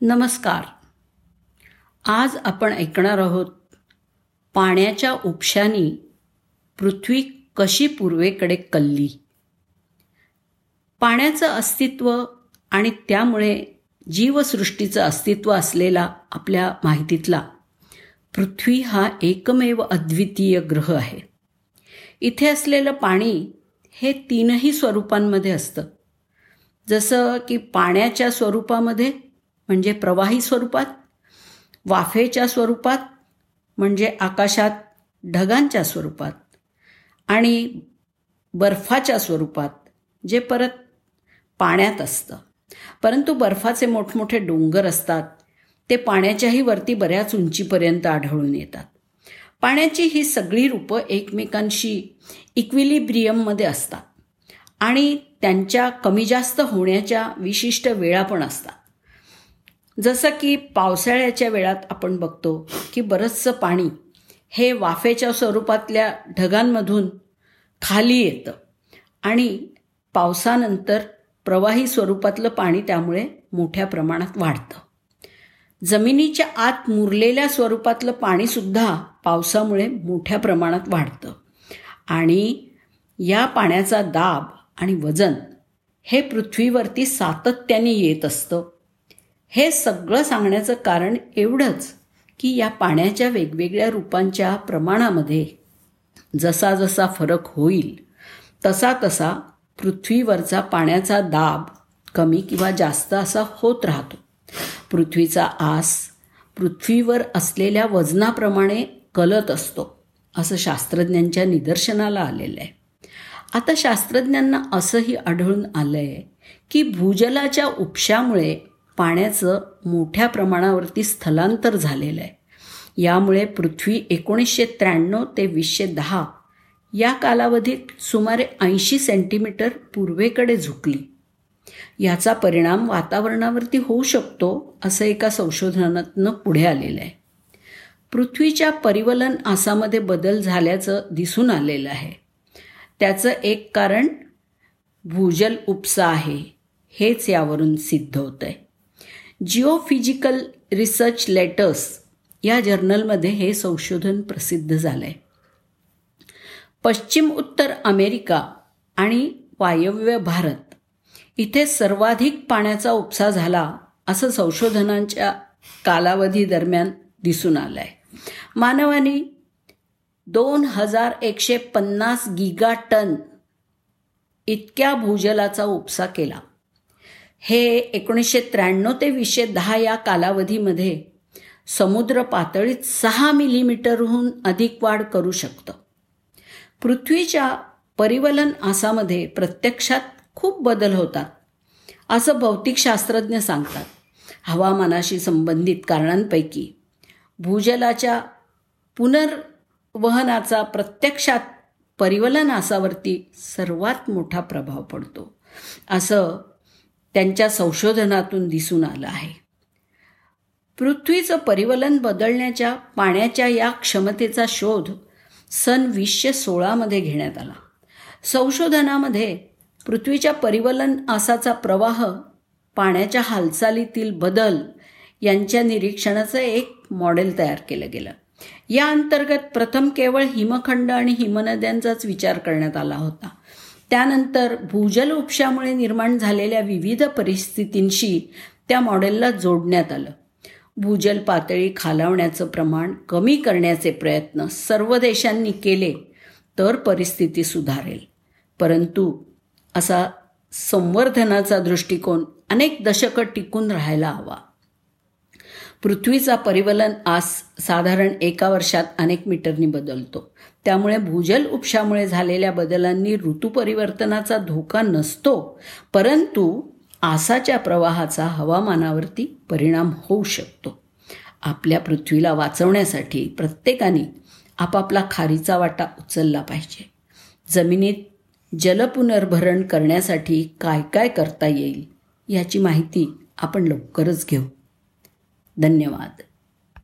नमस्कार. आज आपण ऐकणार आहोत पाण्याच्या उपशानी पृथ्वी कशी पूर्वेकडे कल्ली? पाण्याचं अस्तित्व आणि त्यामुळे जीवसृष्टीचं अस्तित्व असलेला आपल्या माहितीतला पृथ्वी हा एकमेव अद्वितीय ग्रह आहे. इथे असलेलं पाणी हे तीनही स्वरूपांमध्ये असतं. जसं की पाण्याच्या स्वरूपामध्ये म्हणजे प्रवाही स्वरूपात वाफेच्या स्वरूपात म्हणजे आकाशात ढगांच्या स्वरूपात आणि बर्फाच्या स्वरूपात जे परत पाण्यात असतं. परंतु बर्फाचे मोठमोठे डोंगर असतात ते पाण्याच्याही वरती बऱ्याच उंचीपर्यंत आढळून येतात. पाण्याची ही सगळी रूपं एकमेकांशी इक्विलिब्रियममध्ये असतात आणि त्यांच्या कमी जास्त होण्याच्या विशिष्ट वेळा पण असतात. जसं की पावसाळ्याच्या वेळात आपण बघतो की बरंचसं पाणी हे वाफेच्या स्वरूपातल्या ढगांमधून खाली येतं. आणि पावसानंतर प्रवाही स्वरूपातलं पाणी त्यामुळे मोठ्या प्रमाणात वाढतं. जमिनीच्या आत मुरलेल्या स्वरूपातलं पाणीसुद्धा पावसामुळे मोठ्या प्रमाणात वाढतं. आणि या पाण्याचा दाब आणि वजन हे पृथ्वीवरती सातत्याने येत असतं. हे सगळं सांगण्याचं कारण एवढंच की या पाण्याच्या वेगवेगळ्या रूपांच्या प्रमाणामध्ये जसा जसा फरक होईल तसा तसा पृथ्वीवरचा पाण्याचा दाब कमी किंवा जास्त असा होत राहतो. पृथ्वीचा आस पृथ्वीवर असलेल्या वजनाप्रमाणे कलत असतो असं शास्त्रज्ञांच्या निदर्शनाला आलेलं आहे. आता शास्त्रज्ञांना असंही आढळून आलं आहे की भूजलाच्या उपशामुळे पाण्याचं मोठ्या प्रमाणावरती स्थलांतर झालेलं आहे. यामुळे पृथ्वी एकोणीसशे त्र्याण्णव ते वीसशे दहा या कालावधीत सुमारे ऐंशी सेंटीमीटर पूर्वेकडे झुकली. याचा परिणाम वातावरणावरती होऊ शकतो असं एका संशोधनातनं पुढे आलेलं आहे. पृथ्वीच्या परिवलन आसामध्ये बदल झाल्याचं दिसून आलेलं आहे. त्याचं एक कारण भूजल उपसा आहे. हेच यावरून सिद्ध होतं आहे जिओफिजिकल रिसर्च लेटर्स या जर्नलमध्ये हे संशोधन प्रसिद्ध झालं आहे पश्चिम उत्तर अमेरिका आणि वायव्य भारत इथे सर्वाधिक पाण्याचा उपसा झाला असं संशोधनांच्या कालावधी दरम्यान दिसून आलं आहे मानवाने दोन हजार एकशे पन्नास गिगा टन इतक्या भूजलाचा उपसा केला. हे एकोणीसशे त्र्याण्णव ते वीसशे दहा या कालावधीमध्ये समुद्र पातळीत सहा मिलीमीटरहून अधिक वाढ करू शकतं. पृथ्वीच्या परिवलन आसामध्ये प्रत्यक्षात खूप बदल होतात असं भौतिकशास्त्रज्ञ सांगतात. हवामानाशी संबंधित कारणांपैकी भूजलाच्या पुनर्वहनाचा प्रत्यक्षात परिवलन आसावरती सर्वात मोठा प्रभाव पडतो असं त्यांच्या संशोधनातून दिसून आलं आहे. पृथ्वीचं परिवलन बदलण्याच्या पाण्याच्या या क्षमतेचा शोध सन वीसशे सोळामध्ये घेण्यात आला. संशोधनामध्ये पृथ्वीच्या परिवलन आसाचा प्रवाह पाण्याच्या हालचालीतील बदल यांच्या निरीक्षणाचं एक मॉडेल तयार केलं गेलं. या अंतर्गत प्रथम केवळ हिमखंड आणि हिमनद्यांचाच विचार करण्यात आला होता. त्यानंतर भूजल उपशामुळे निर्माण झालेल्या विविध परिस्थितींशी त्या मॉडेलला जोडण्यात आलं. भूजल पातळी खालावण्याचं प्रमाण कमी करण्याचे प्रयत्न सर्व देशांनी केले तर परिस्थिती सुधारेल. परंतु असा संवर्धनाचा दृष्टिकोन अनेक दशकं टिकून राहायला हवा. पृथ्वीचा परिवलन आस साधारण एका वर्षात अनेक मीटरनी बदलतो. त्यामुळे भूजल उपशामुळे झालेल्या बदलांनी ऋतुपरिवर्तनाचा धोका नसतो परंतु आसाच्या प्रवाहाचा हवामानावरती परिणाम होऊ शकतो. आपल्या पृथ्वीला वाचवण्यासाठी प्रत्येकाने आपापला खारीचा वाटा उचलला पाहिजे. जमिनीत जलपुनर्भरण करण्यासाठी काय काय करता येईल याची माहिती आपण लवकरच घेऊ. धन्यवाद.